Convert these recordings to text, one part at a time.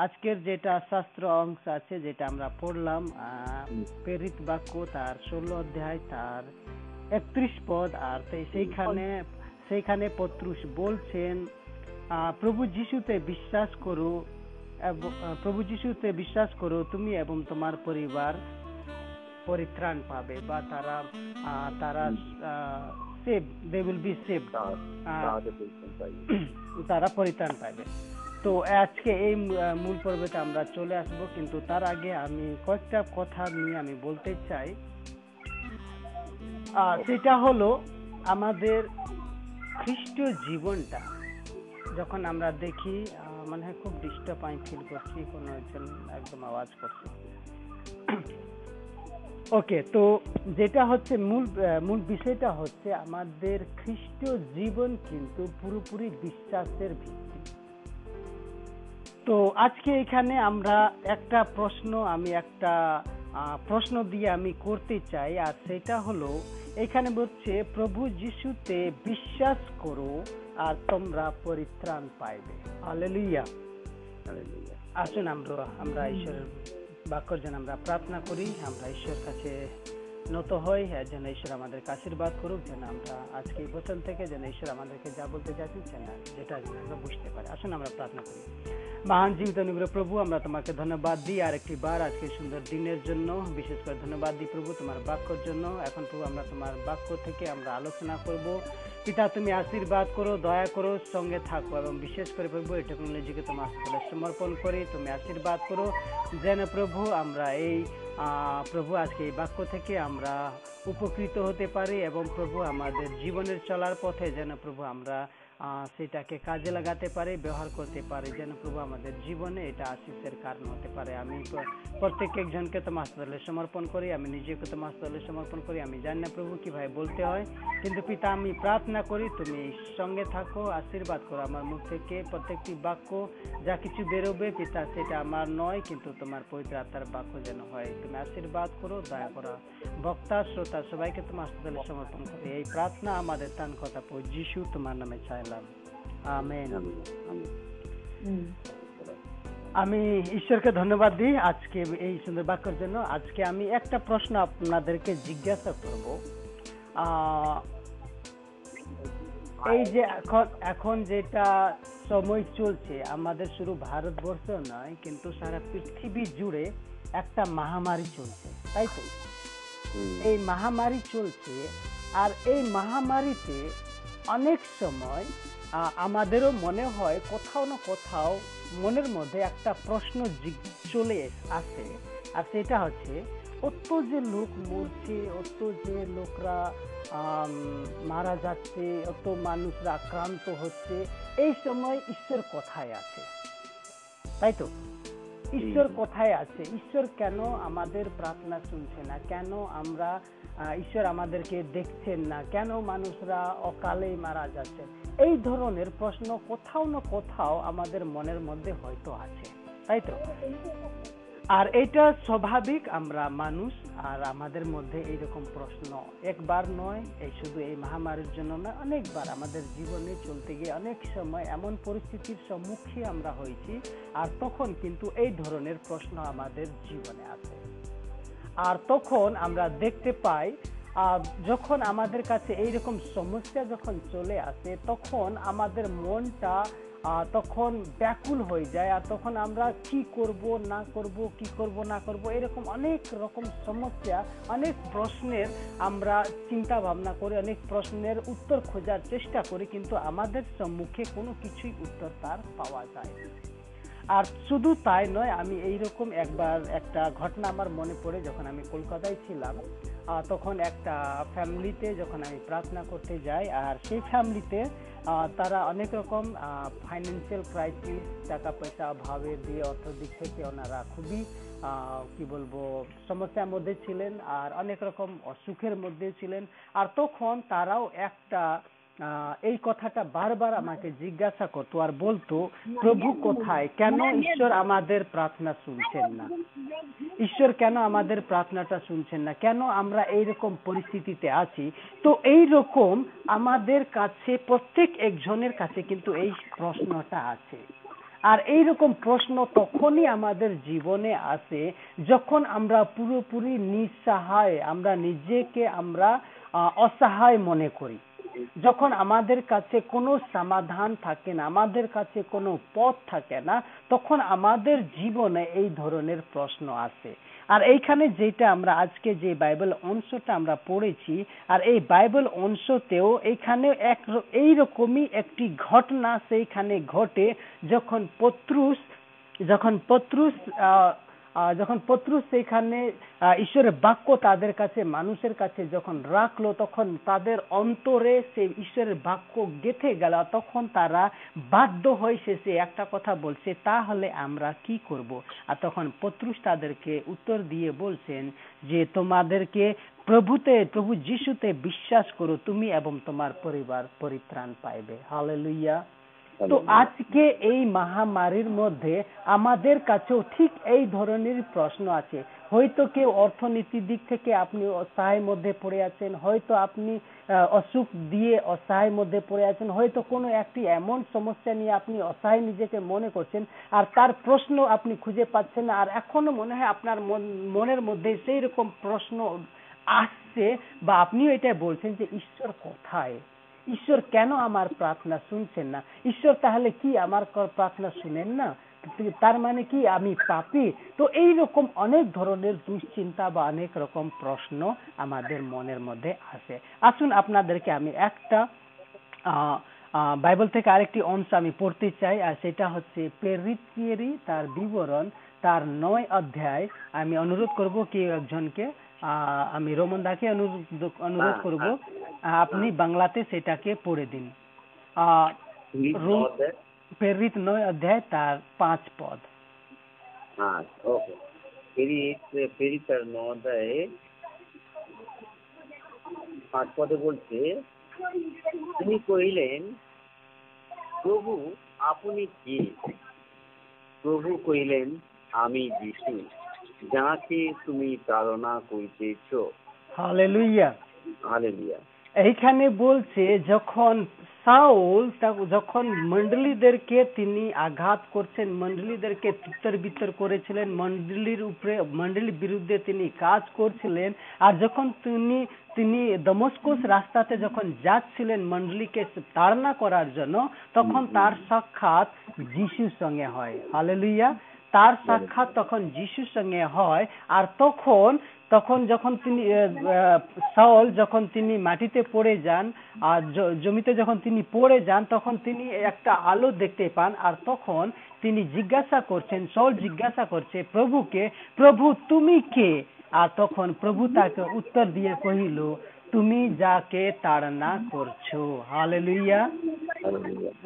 আজকের যেটা শাস্ত্র অংশ আছে যেটা আমরা পড়লাম প্রেরিত বাক্য তার ষোলো অধ্যায় তার একত্রিশ পদ আর সেইখানে সেইখানে পত্রুষ বলছেন প্রভু যিশুতে বিশ্বাস করো প্রভু যিশুতে বিশ্বাস করো তুমি এবং তোমার পরিবার পরিত্রাণ পাবে বা তারা তারা save they will be save তারা পরিত্রাণ পাবে তো আজকে এই মূল পর্বতে আমরা চলে আসব, কিন্তু তার আগে আমি কয়েকটা কথা নিয়ে আমি বলতে চাই। সেটা হলো আমাদের খ্রিস্টীয় জীবনটা। যখন আমরা দেখি মানে খুব ডিস্টার্ব আমি ফিল করছি, কোনো একজন একদম আওয়াজ করছে। ওকে তো যেটা হচ্ছে মূল মূল বিষয়টা হচ্ছে আমাদের খ্রিস্টীয় জীবন কিন্তু পুরোপুরি বিশ্বাসের ভিত্তি। তো আজকে এখানে আমরা একটা প্রশ্ন, আমি একটা প্রশ্ন দিয়ে আমি করতে চাই, আর সেটা হলো, এখানে বলছে, প্রভু যিশুতে বিশ্বাস করো, আর তোমরা পরিত্রাণ পাইবে। হালেলুইয়া আসুন আমরা আমরা ঈশ্বরের বাক্যর যেন আমরা প্রার্থনা করি, আমরা ঈশ্বর কাছে নত হই যেন ঈশ্বর আমাদেরকে আশীর্বাদ করুক। যেন আমরা আজকে এই বচন থেকে যেন ঈশ্বর আমাদেরকে যা বলতে চাইছেন যেটা আমরা বুঝতে পারি। আসুন আমরা প্রার্থনা করি। মহান জীবিত অনুগ্রহ প্রভু, আমরা তোমাকে ধন্যবাদ দিই। আর একটি বার আজকে সুন্দর দিনের জন্য, বিশেষ করে ধন্যবাদ দিই প্রভু তোমার বাক্যর জন্য। এখন প্রভু আমরা তোমার বাক্য থেকে আমরা আলোচনা করব। পিতা, তুমি আশীর্বাদ করো, দয়া করো, সঙ্গে থাকো এবং বিশেষ করে প্রভু, এই টেকনোলজিকে তোমার সমর্পণ করি। তুমি আশীর্বাদ করো। যেন প্রভু আমরা এই প্রভু, আজকে এই বাক্য থেকে আমরা উপকৃত হতে পারি এবং প্রভু, আমাদের জীবনের চলার পথে যেন প্রভু আমরা সেটাকে কাজে লাগাতে পারে, ব্যবহার করতে পারে। যেন প্রভু আমাদের জীবনে এটা আশিসের কারণ হতে পারে। আমি প্রত্যেক একজনকে তোমার হাসপাতালে সমর্পণ করি, আমি নিজেকে তোমার সমর্পণ করি। আমি জানি না প্রভু কীভাবে বলতে হয়, কিন্তু পিতা, আমি প্রার্থনা করি, তুমি সঙ্গে থাকো, আশীর্বাদ করো। আমার মুখ থেকে প্রত্যেকটি বাক্য, যা কিছু বেরোবে, পিতা, সেটা আমার নয়, কিন্তু তোমার পবিত্র আত্মার বাক্য যেন হয়। তুমি আশীর্বাদ করো, দয়া করো। বক্তা, শ্রোতা, সবাইকে তোমার হাসপাতালে সমর্পণ করি। এই প্রার্থনা আমাদের তান কথা যিশু, তোমার নামে চাইলাম সালাম আমেন। আমি ঈশ্বরকে ধন্যবাদ দিই আজকে এই সুন্দর বাক্যের জন্য। আজকে আমি একটা প্রশ্ন আপনাদেরকে জিজ্ঞাসা করব। এই যে এখন এখন যেটা সময় চলছে আমাদের শুধু ভারতবর্ষ নয় কিন্তু সারা পৃথিবী জুড়ে একটা মহামারী চলছে তাই তো? এই মহামারী চলছে আর এই মহামারীতে অনেক সময় আমাদেরও মনে হয় কোথাও না কোথাও মনের মধ্যে একটা প্রশ্ন চলে আসে। আর সেটা হচ্ছে, অত যে লোক মরছে, অত যে লোকরা মারা যাচ্ছে, অত মানুষরা আক্রান্ত হচ্ছে, এই সময় ঈশ্বর কোথায় আছে? তাই তো? ঈশ্বর কোথায় আছে? ঈশ্বর কেন আমাদের প্রার্থনা শুনছে না? কেন আমরা ঈশ্বর আমাদেরকে দেখছেন না? কেন মানুষরা অকালেই মারা যাচ্ছে? এই ধরনের প্রশ্ন কোথাও না কোথাও আমাদের মনের মধ্যে হয়তো আছে। তাই তো? আর এটা স্বাভাবিক, আমরা মানুষ, আর আমাদের মধ্যে এইরকম প্রশ্ন। একবার নয়, এই শুধু এই মহামারীর জন্য না, অনেকবার আমাদের জীবনে চলতে গিয়ে অনেক সময় এমন পরিস্থিতির সম্মুখীন আমরা হয়েছি, আর তখন কিন্তু এই ধরনের প্রশ্ন আমাদের জীবনে আছে আর তখন আমরা দেখতে পাই যখন আমাদের কাছে এইরকম সমস্যা যখন চলে আসে, তখন আমাদের মনটা তখন ব্যাকুল হয়ে যায় আর তখন আমরা কি করব, না করব, কি করব, না করব, এরকম অনেক রকম সমস্যা, অনেক প্রশ্নের আমরা চিন্তা ভাবনা করে, অনেক প্রশ্নের উত্তর খোঁজার চেষ্টা করি, কিন্তু আমাদের সম্মুখে কোনো কিছুই উত্তর তার পাওয়া যায় আর শুধু তাই নয়, আমি এইরকম একবার একটা ঘটনা আমার মনে পড়ে যখন আমি কলকাতায় ছিলাম। তখন একটা ফ্যামিলিতে যখন আমি প্রার্থনা করতে যাই, আর সেই ফ্যামিলিতে তারা অনেক রকম ফাইন্যান্সিয়াল ক্রাইসিস টাকা পয়সা অভাবে দিয়ে অর্থ দিক থেকে ওনারা খুবই কি বলব, সমস্যার মধ্যে ছিলেন আর অনেক রকম অসুখের মধ্যে ছিলেন। আর তখন তারাও একটা এই কথাটা বারবার আমাকে জিজ্ঞাসা করতো আর বলতো প্রভু কোথায় কেন ঈশ্বর আমাদের প্রার্থনা শুনছেন না ঈশ্বর কেন আমাদের প্রার্থনাটা শুনছেন না কেন আমরা এইরকম পরিস্থিতিতে আছি তো এই রকম আমাদের কাছে প্রত্যেক একজনের কাছে কিন্তু এই প্রশ্নটা আছে আর এইরকম প্রশ্ন তখনই আমাদের জীবনে আসে যখন আমরা পুরোপুরি নিঃসহায় আমরা নিজেকে আমরা অসহায় মনে করি যখন আমাদের কাছে কোনো সমাধান থাকে না, আমাদের কাছে কোনো পথ থাকে না, তখন আমাদের জীবনে এই ধরনের প্রশ্ন আসে। আর এইখানে যেটা আমরা আজকে যে বাইবেল অংশটা আমরা পড়েছি, আর এই বাইবেল অংশতেও এইখানে এক এইরকমই একটি ঘটনা সেইখানে ঘটে যখন পত্রুস যখন পত্রুস যখন পত্রুস সেখানে ঈশ্বরের বাক্য তাদের কাছে, মানুষের কাছে যখন রাখল, তখন তাদের অন্তরে সেই ঈশ্বরের বাক্য গেথে গেল, তখন তারা বাধ্য হয়ে শেষে একটা কথা বলছে, তাহলে আমরা কি করব? আর তখন পত্রুস তাদেরকে উত্তর দিয়ে বলছেন যে, তোমাদেরকে প্রভুতে, প্রভু যিশুতে বিশ্বাস করো, তুমি এবং তোমার পরিবার পরিত্রাণ পাইবে। হালেলুইয়া তো আজকে এই মহামারীর মধ্যে আমাদের কাছেও ঠিক এই ধরনের প্রশ্ন আছে। হয়তো কেউ অর্থনীতির দিক থেকে আপনি অসহায়ের মধ্যে পড়ে আছেন হয়তো আপনি অসুখ দিয়ে অসহায়ের মধ্যে পড়ে আছেন হয়তো কোনো একটি এমন সমস্যা নিয়ে আপনি অসহায় নিজেকে মনে করছেন আর তার প্রশ্ন আপনি খুঁজে পাচ্ছেন আর এখনও মনে হয় আপনার মন- মনের মধ্যে সেই রকম প্রশ্ন আসছে বা আপনিও এটা বলছেন যে ঈশ্বর কোথায়? ঈশ্বর কেন আমার প্রার্থনা শুনছেন না? ঈশ্বর তাহলে কি আমার প্রার্থনা শুনেন না? তার মানে কি আমি পাপি? তো এই রকম অনেক ধরনের দুশ্চিন্তা বা অনেক রকম প্রশ্ন আমাদের মনের মধ্যে আসে। আসুন আপনাদেরকে আমি একটা বাইবেল থেকে আরেকটি অংশ আমি পড়তে চাই আর সেটা হচ্ছে পেরিতিয়েরি তার বিবরণ তার নয় অধ্যায়। আমি অনুরোধ করব কেউ একজনকে আহ, আমি রোমন দাকে অনুরোধ অনুরোধ হ্যাঁ, করব। হ্যাঁ। আপনি বাংলাতে সেটাকে পড়ে দিন। প্রেরিত নয় অধ্যায়? তার পাঁচ পদ। হ্যাঁ ওকে। নদায় পাঁচ পদে বলছে তিনি কহিলেন প্রভু আপনি কে? প্রভু কহিলেন আমি যিশু যাকে তুমি তাড়না করিতেছ। Hallelujah hallelujah. এইখানে বলছে যখন সাউল যখন মন্ডলীদেরকে তিনি আঘাত করছেন মন্ডলীদেরকে তিত্তর বিত্তর করেছিলেন মন্ডলীর উপরে মন্ডলীর বিরুদ্ধে তিনি কাজ করছিলেন আর যখন তিনি তিনি দমস্কোস রাস্তাতে যখন যাচ্ছিলেন মন্ডলীকে তাড়না করার জন্য তখন তার সাক্ষাৎ যিশুর সঙ্গে হয়। হালেলুইয়া তার সাক্ষাৎ তখন যিশুর সঙ্গে হয় আর তখন তখন যখন তিনি সাউল যখন তিনি মাটিতে পড়ে যান আর জমিতে যখন তিনি পড়ে যান তখন তিনি একটা আলো দেখতে পান আর তখন তিনি জিজ্ঞাসা করছেন সাউল জিজ্ঞাসা করছে প্রভুকে প্রভু তুমি কে? আর তখন প্রভু তাকে উত্তর দিয়ে কহিল তুমি যাকে তাড়না করছ। হালেলুইয়া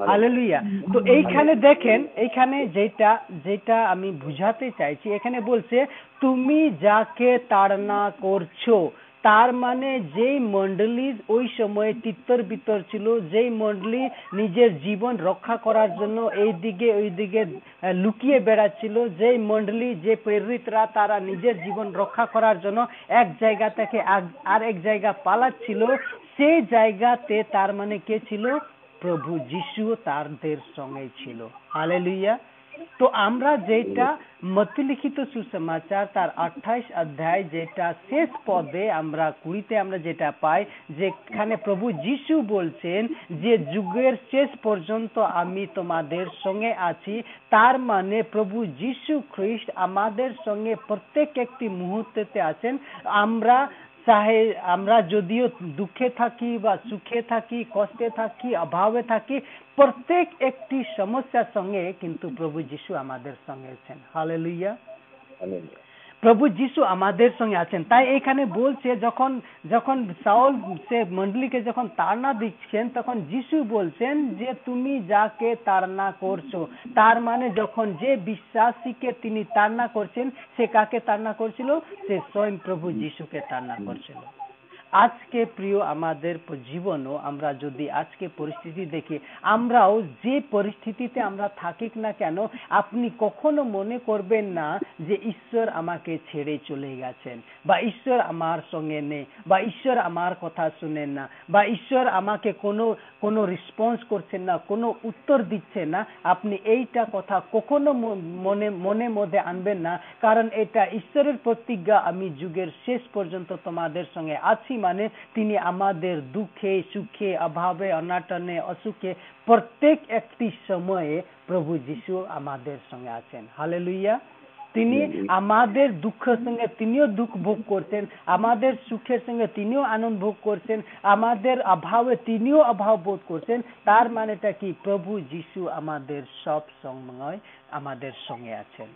হালেলুয়া তো এইখানে দেখেন এইখানে যেটা যেটা আমি বুঝাতে চাইছি এখানে বলছে তুমি যাকে তাড়না করছ তার মানে যেই মন্ডলী ওই সময়ে তিত্তর বিতর ছিল, যেই মন্ডলী নিজের জীবন রক্ষা করার জন্য এই দিকে ওই দিকে লুকিয়ে বেড়াচ্ছিল, যেই মন্ডলী যে প্রেরিতরা তারা নিজের জীবন রক্ষা করার জন্য এক জায়গা থেকে আর এক জায়গা পালাচ্ছিল, সেই জায়গাতে তার মানে কে ছিল? প্রভু যিশু তাদের সঙ্গে ছিল। হালেলুইয়া তো আমরা যেটা মতলিখিত সুসমাচার তার আঠাইশ অধ্যায় যেটা শেষ পদে আমরা কুড়িতে আমরা যেটা পাই, যেখানে প্রভু যিশু বলছেন যে যুগের শেষ পর্যন্ত আমি তোমাদের সঙ্গে আছি, তার মানে প্রভু যিশু খ্রিস্ট আমাদের সঙ্গে প্রত্যেক একটি মুহূর্তেতে আছেন। আমরা চাহে আমরা যদিও দুঃখে থাকি বা সুখে থাকি, কষ্টে থাকি, অভাবে থাকি, প্রত্যেক একটি সমস্যার সঙ্গে কিন্তু প্রভু যীশু আমাদের সঙ্গে আছেন। হালেলুইয়া হালেলুয়া প্রভু যিশু আমাদের সঙ্গে আছেন। তাই এখানে বলছে, যখন যখন সাউল সে মন্ডলীকে যখন তাড়না দিচ্ছেন, তখন যিশু বলছেন যে, তুমি যাকে তাড়না করছ, তার মানে যখন যে বিশ্বাসীকে তিনি তাড়না করছেন, সে কাকে তাড়না করছিল? সে স্বয়ং প্রভু যিশুকে তাড়না করছিল। আজকে প্রিয় আমাদের জীবনও আমরা যদি আজকে পরিস্থিতি দেখি, আমরাও যে পরিস্থিতিতে আমরা থাকি না কেন, আপনি কখনো মনে করবেন না যে ঈশ্বর আমাকে ছেড়ে চলে গেছেন বা ঈশ্বর আমার সঙ্গে নেই বা ঈশ্বর আমার কথা শুনেন না বা ঈশ্বর আমাকে কোনো কোনো রেসপন্স করছেন না, কোনো উত্তর দিচ্ছে না। আপনি এইটা কথা কখনো মনে মনে মধ্যে আনবেন না। কারণ এটা ঈশ্বরের প্রতিজ্ঞা। আমি যুগের শেষ পর্যন্ত তোমাদের সঙ্গে আছি মানে তিনি আমাদের দুঃখে সুখে অভাবে অনাটনে অসুখে প্রত্যেক একটি সময়ে প্রভু যিশু আমাদের সঙ্গে আছেন। হালেলুইয়া তিনি আমাদের দুঃখের সঙ্গে তিনিও দুঃখ ভোগ করছেন আমাদের সুখের সঙ্গে তিনিও আনন্দ ভোগ করছেন আমাদের অভাবে তিনিও অভাব বোধ করছেন তার মানেটা কি? প্রভু যিশু আমাদের সব সময় আমাদের সঙ্গে আছেন।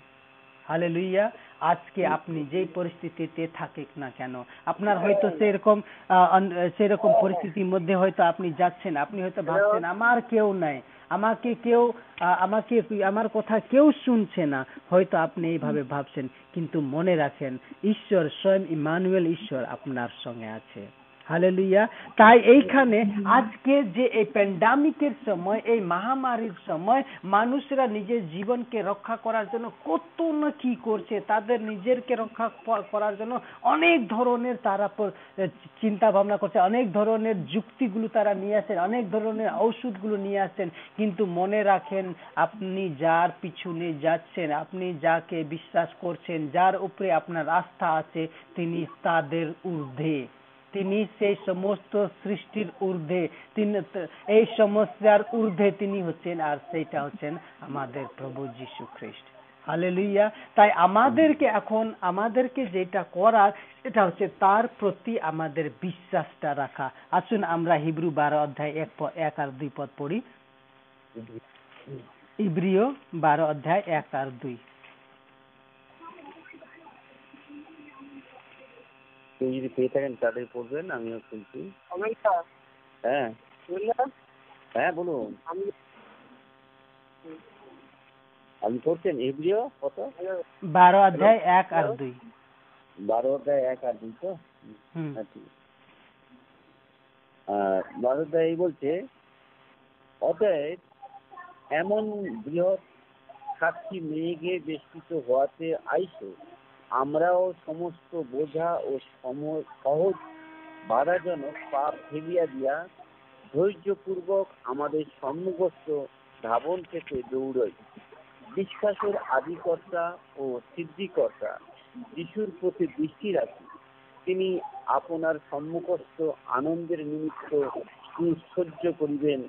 হালেলুইয়া আজকে আপনি যেই পরিস্থিতিতে থাকেন না কেন আপনার হয়তো সেরকম সেরকম পরিস্থিতির মধ্যে হয়তো আপনি যাচ্ছেন আপনি হয়তো ভাবছেন আমার কেউ নাই আমাকে কেউ আমাকে আমার কথা কেউ শুনছে না। হয়তো আপনি এইভাবে ভাবছেন কিন্তু মনে রাখেন ঈশ্বর স্বয়ং ইমানুয়েল ঈশ্বর আপনার সঙ্গে আছে। হালেলুইয়া তাই এইখানে আজকে যে এই প্যান্ডামিকের সময়, এই মহামারীর সময়, মানুষরা নিজের জীবনকে রক্ষা করার জন্য কত না কি করছে, তাদের নিজেরকে রক্ষা করার জন্য অনেক ধরনের তারা চিন্তা ভাবনা করছে, অনেক ধরনের যুক্তিগুলো তারা নিয়ে আসেন অনেক ধরনের ঔষধগুলো নিয়ে আসেন কিন্তু মনে রাখেন, আপনি যার পিছনে যাচ্ছেন, আপনি যাকে বিশ্বাস করছেন, যার উপরে আপনার আস্থা আছে, তিনি তাদের ঊর্ধ্বে। তিনি সেই সমস্ত সৃষ্টির ঊর্ধ্বে তিনি এই সমস্যার ঊর্ধ্বে তিনি হচ্ছেন আর সেইটা হচ্ছেন আমাদের প্রভু যীশু খ্রিস্ট। হালেলুইয়া তাই আমাদেরকে এখন আমাদেরকে যেটা করার সেটা হচ্ছে তার প্রতি আমাদের বিশ্বাসটা রাখা। আসুন আমরা হিব্রু বারো অধ্যায় এক এক আর দুই পদ পড়ি। ইব্রিয় বারো অধ্যায় এক আর দুই। কেউ যদি পেয়ে থাকেন তাদের পড়বেন আমিও শুনছি। হ্যাঁ। হ্যাঁ বলুন। আপনি পড়ছেন এভরিও কত? বারো অধ্যায় এক আর দুই। বারো অধ্যায় এক আর দুই তো? হুম। হ্যাঁ, বারো অধ্যায় এই বলছে অতএব এমন বৃহৎ সাক্ষী মেঘে বেষ্টিত হওয়াতে আইসো। আমরাও সমস্ত বোঝা ও সহজ বাধাজনক পাপ ফেলিয়া দিয়া ধৈর্যপূর্বক আমাদের সম্মুখস্থ ধাবন থেকে দৌড়ই। বিশ্বাসের আদিকর্তা ও সিদ্ধিকর্তা যিশুর প্রতি দৃষ্টি রাখি, তিনি আপনার সম্মুখস্থ আনন্দের নিমিত্ত সহ্য করিবেন,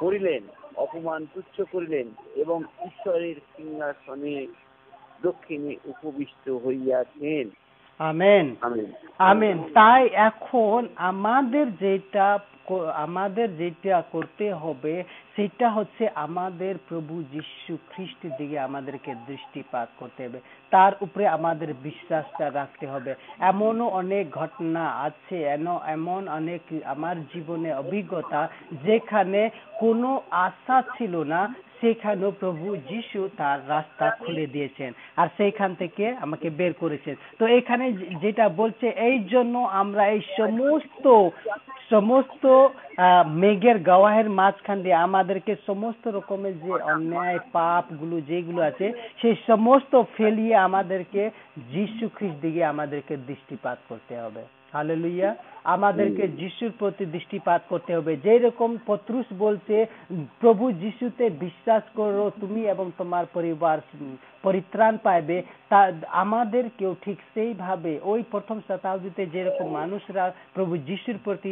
করিলেন, অপমান তুচ্ছ করিলেন এবং ঈশ্বরের সিংহাসনে দক্ষিণে উপবিষ্ট হইয়াছেন। আমেন। আমেন। তাই এখন আমাদের যেটা আমাদের যেটা করতে হবে, সেটা হচ্ছে আমাদের প্রভু যীশু খ্রিস্টের দিকে আমাদেরকে দৃষ্টিপাত করতে হবে। তার উপরে আমাদের বিশ্বাসটা রাখতে হবে। এমনও অনেক ঘটনা আছে এমন অনেক আমার জীবনে অভিজ্ঞতা, যেখানে কোনো আশা ছিল না, সেখানেও প্রভু যিশু তার রাস্তা খুলে দিয়েছেন আর সেইখান থেকে আমাকে বের করেছেন। তো এখানে যেটা বলছে এই জন্য আমরা এই সমস্ত সমস্ত মেঘের গাওয়াহের মাঝখান দিয়ে আমাদেরকে সমস্ত রকমের যে অন্যায় পাপগুলো যেগুলো আছে, সেই সমস্ত ফেলিয়ে আমাদেরকে যীশু খ্রিস্ট দিকে আমাদেরকে দৃষ্টিপাত করতে হবে। হালেলুইয়া আমাদেরকে যিশুর প্রতি দৃষ্টিপাত করতে হবে। যেরকম পত্রুস বলছে প্রভু যিশুতে বিশ্বাস করো তুমি এবং তোমার পরিবার পরিত্রাণ পাইবে। তা আমাদেরকেও ঠিক সেইভাবে ওই প্রথম শতাব্দীতে যেরকম মানুষরা প্রভু যিশুর প্রতি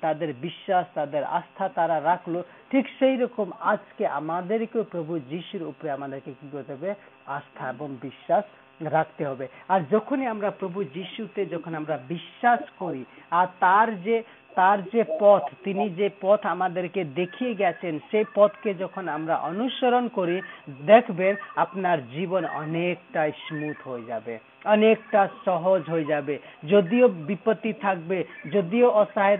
তাদের বিশ্বাস তাদের আস্থা তারা রাখল ঠিক সেই রকম আজকে আমাদেরকেও প্রভু যিশুর উপরে আমাদেরকে কি করতে হবে? আস্থা এবং বিশ্বাস রাখতে হবে। আর যখনই আমরা প্রভু যিশুতে যখন আমরা বিশ্বাস করি, আর তার যে তার যে পথ, তিনি যে পথ আমাদেরকে দেখিয়ে গেছেন, সেই পথকে যখন আমরা অনুসরণ করি, দেখবেন আপনার জীবন অনেকটাই স্মুথ হয়ে যাবে। অনেকটা সহজ হয়ে যাবে। যদিও বিপত্তি থাকবে, যদিও অসহায়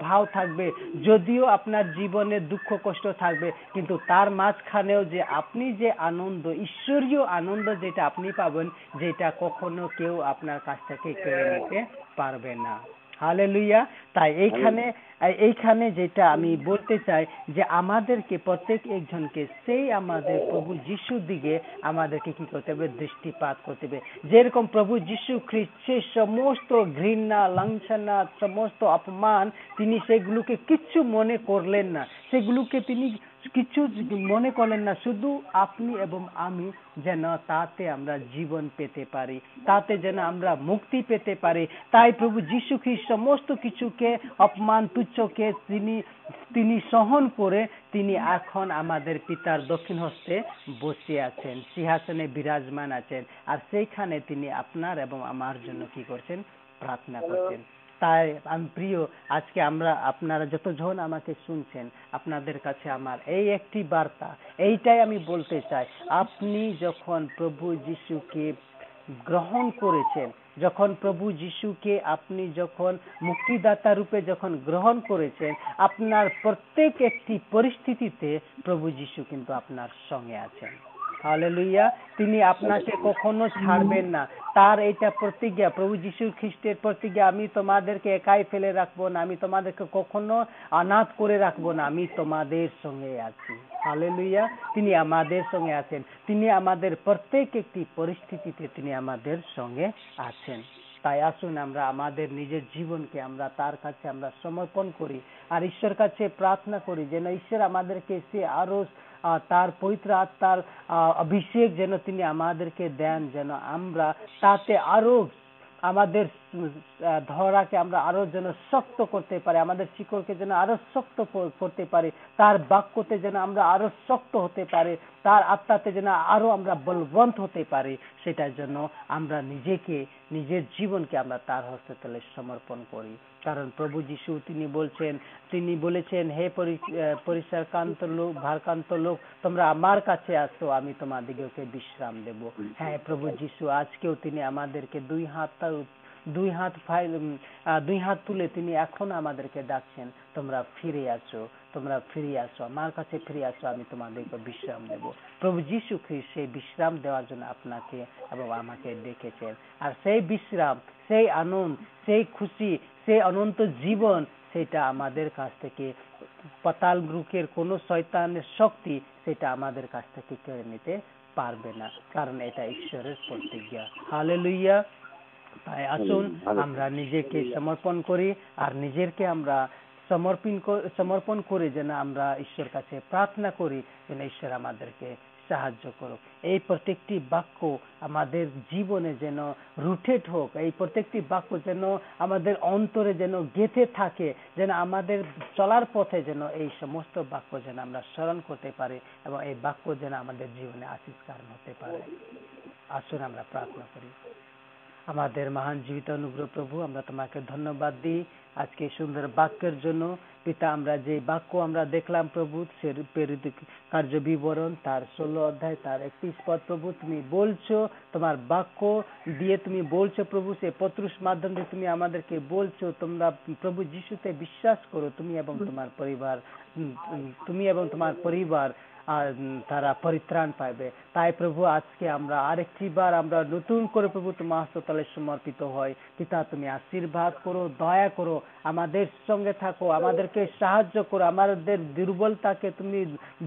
ভাব থাকবে, যদিও আপনার জীবনে দুঃখ, কষ্ট থাকবে, কিন্তু তার মাঝখানেও যে আপনি যে আনন্দ, ঈশ্বরীয় আনন্দ যেটা আপনি পাবেন, যেটা কখনো কেউ আপনার কাছ থেকে কেড়ে নিতে পারবে না। হালেলুয়া তাই এইখানে এইখানে যেটা আমি বলতে চাই যে আমাদেরকে প্রত্যেক একজনকে সেই আমাদের প্রভু যিশুর দিকে আমাদেরকে কি করতে হবে? দৃষ্টিপাত করতে হবে। যেরকম প্রভু যিশু খ্রিস্টের সমস্ত ঘৃণা লাঞ্ছনা সমস্ত অপমান তিনি সেগুলোকে কিচ্ছু মনে করলেন না। সেগুলোকে তিনি কিছু মনে করলেন না শুধু আপনি এবং আমি যেন তাতে আমরা জীবন পেতে পারি তাতে যেন আমরা মুক্তি পেতে পারি। তাই প্রভু যীশু খ্রিস্ট সমস্ত কিছুকে অপমান তুচ্ছকে তিনি তিনি সহন করে তিনি এখন আমাদের পিতার দক্ষিণ হস্তে বসে আছেন সিংহাসনে বিরাজমান আছেন। আর সেইখানে তিনি আপনার এবং আমার জন্য কি করছেন? প্রার্থনা করছেন। তাই আমি প্রিয়, আজকে আমরা আপনারা যতজন আমাকে শুনছেন, আপনাদের কাছে আমার এই একটি বার্তা, এইটাই আমি বলতে চাই। আপনি যখন প্রভু যিশুকে গ্রহণ করেছেন, যখন প্রভু যিশুকে আপনি যখন মুক্তিদাতা রূপে যখন গ্রহণ করেছেন, আপনার প্রত্যেক একটি পরিস্থিতিতে প্রভু যিশু কিন্তু আপনার সঙ্গে আছেন। হালেলুইয়া তিনি আপনাকে কখনো ছাড়বেন না। তার এটা প্রতিজ্ঞা, প্রভু যীশু খ্রিস্টের প্রতিজ্ঞা, আমি তোমাদেরকে একাই ফেলে রাখব না, আমি তোমাদেরকে কখনো অনাথ করে রাখব না, আমি তোমাদের সঙ্গে আছি। হালেলুইয়া তিনি আমাদের সঙ্গে আছেন। তিনি আমাদের প্রত্যেক একটি পরিস্থিতিতে তিনি আমাদের সঙ্গে আছেন। তাই আসুন আমরা আমাদের নিজের জীবনকে আমরা তার কাছে আমরা সমর্পণ করি আর ঈশ্বর কাছে প্রার্থনা করি যেন ঈশ্বর আমাদেরকে সে আরও তার পবিত্র আত্মার অভিষেক যেন তিনি আমাদেরকে দেন, যেন আমরা তাতে আরও আমাদের ধরাকে আমরা আরও যেন শক্ত করতে পারি আমাদের শিকড়কে যেন আরও শক্ত করতে পারি তার বাক্যতে যেন আমরা আরও শক্ত হতে পারি তার আত্মাতে যেন আরও আমরা বলবন্ত হতে পারি সেটার জন্য আমরা নিজেকে নিজের জীবনকে আমরা তার হস্তে তলে সমর্পণ করি। কারণ প্রভু যিশু তিনি বলছেন তিনি বলেছেন হে পরি- আহ, পরিষ্কারকান্ত লোক ভারকান্ত লোক তোমরা আমার কাছে আসো আমি তোমাদিগকে বিশ্রাম দেব। হ্যাঁ প্রভু যিশু আজকেও তিনি আমাদেরকে দুই হাত দুই হাত দুই হাত তুলে তিনি এখন আমাদেরকে ডাকছেন, তোমরা ফিরে আসো, তোমরা ফিরে আসো, আমার কাছে ফিরে আসো, আমি তোমাদেরকে বিশ্রাম দেব। প্রভু যীশু খ্রিস্ট সেই বিশ্রাম দেওয়ার জন্য আপনাকে এবং আমাকে ডেকেছেন। আর সেই বিশ্রাম, সেই আনন্দ, সেই খুশি, সেই অনন্ত জীবন, সেটা আমাদের কাছ থেকে, পাতাল গ্রুকের কোন শয়তানের শক্তি সেটা আমাদের কাছ থেকে কেড়ে নিতে পারবে না, কারণ এটা ঈশ্বরের প্রতিজ্ঞা। হালেলুইয়া তাই আসুন আমরা নিজেকে সমর্পণ করি আর নিজেরকে আমরা সমর্পণ সমর্পণ করে যেন আমরা ঈশ্বর কাছে প্রার্থনা করি যেন ঈশ্বর আমাদেরকে সাহায্য করুক। এই প্রত্যেকটি বাক্য আমাদের জীবনে যেন রুটেড হোক এই প্রত্যেকটি বাক্য যেন আমাদের অন্তরে যেন গেঁথে থাকে যেন আমাদের চলার পথে যেন এই সমস্ত বাক্য যেন আমরা স্মরণ করতে পারি এবং এই বাক্য যেন আমাদের জীবনে আশিস কারণ হতে পারে। আসুন আমরা প্রার্থনা করি। আমাদের মহান জীবিত অনুগ্রহ প্রভু, আমরা তোমাকে ধন্যবাদ দিই আজকে সুন্দর বাক্যের জন্য। পিতা, আমরা যে বাক্য আমরা দেখলাম প্রভু সে প্রেরিত কার্য বিবরণ, তার ষোলো অধ্যায়, তার একত্রিশ পদ প্রভু, তুমি বলছো, তোমার বাক্য দিয়ে তুমি বলছো প্রভু, সে পত্রুষ মাধ্যম তুমি আমাদেরকে বলছো, তোমরা প্রভু যিশুতে বিশ্বাস করো, তুমি এবং তোমার পরিবার তুমি এবং তোমার পরিবার, আর তারা পরিত্রাণ পাইবে। তাই প্রভু, আজকে আমরা আরেকটি বার আমরা নতুন করে প্রভু তোমার হাসপাতালে সমর্পিত হয় পিতা, তুমি আশীর্বাদ করো, দয়া করো, আমাদের সঙ্গে থাকো, আমাদেরকে সাহায্য করো, আমাদের দুর্বলতাকে তুমি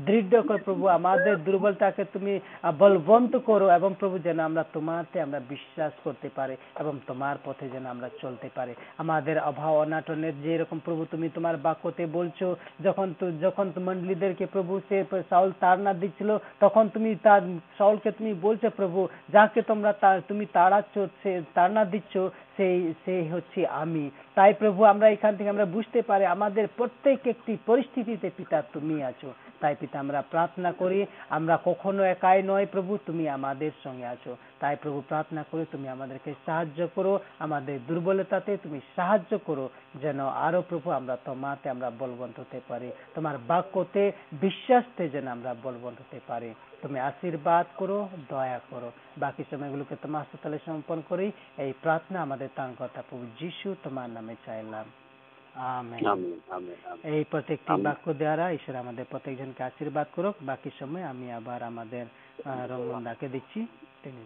দৃঢ় করো প্রভু, আমাদের দুর্বলতাকে তুমি বলবন্ত করো এবং প্রভু, যেন আমরা তোমাতে আমরা বিশ্বাস করতে পারি এবং তোমার পথে যেন আমরা চলতে পারি। আমাদের অভাব অনাটনের যে এরকম প্রভু, তুমি তোমার বাক্যতে বলছো, যখন তো যখন মন্ডলীদেরকে প্রভু সে সাউল তাড়না দিচ্ছিল, তখন তুমি তার সাউলকে তুমি বলছো, প্রভু, যাকে তোমরা তুমি তাড়াচ্ছ, সে তাড়না দিচ্ছ, সেই সেই হচ্ছে আমি। তাই প্রভু, আমরা এখান থেকে আমরা বুঝতে পারি, আমাদের প্রত্যেক একটি পরিস্থিতিতে পিতা তুমি আছো। তাই পিতা, আমরা প্রার্থনা করি, আমরা কখনো একাই নয় প্রভু, তুমি আমাদের সঙ্গে আছো। তাই প্রভু, প্রার্থনা করি তুমি আমাদেরকে সাহায্য করো, আমাদের দুর্বলতাতে তুমি সাহায্য করো, যেন আরও প্রভু আমরা তোমাতে আমরা বলবন্ত হতে পারি। তোমার বাক্যতে, বিশ্বাসতে যেন আমরা বলবন্ত হতে পারি। তুমি আশীর্বাদ করো, দয়া করো। বাকি সময়গুলোকে তোমার হাসপাতালে সমর্পণ করি। এই প্রার্থনা আমাদের তান কথা প্রভু যিশু তোমার নামে চাইলাম। এই প্রত্যেকটি। বাক্য দ্বারা ঈশ্বর আমাদের প্রত্যেকজনকে আশীর্বাদ করুক। বাকি সময় আমি আবার আমাদের রমন দাকে দিচ্ছি। তিনি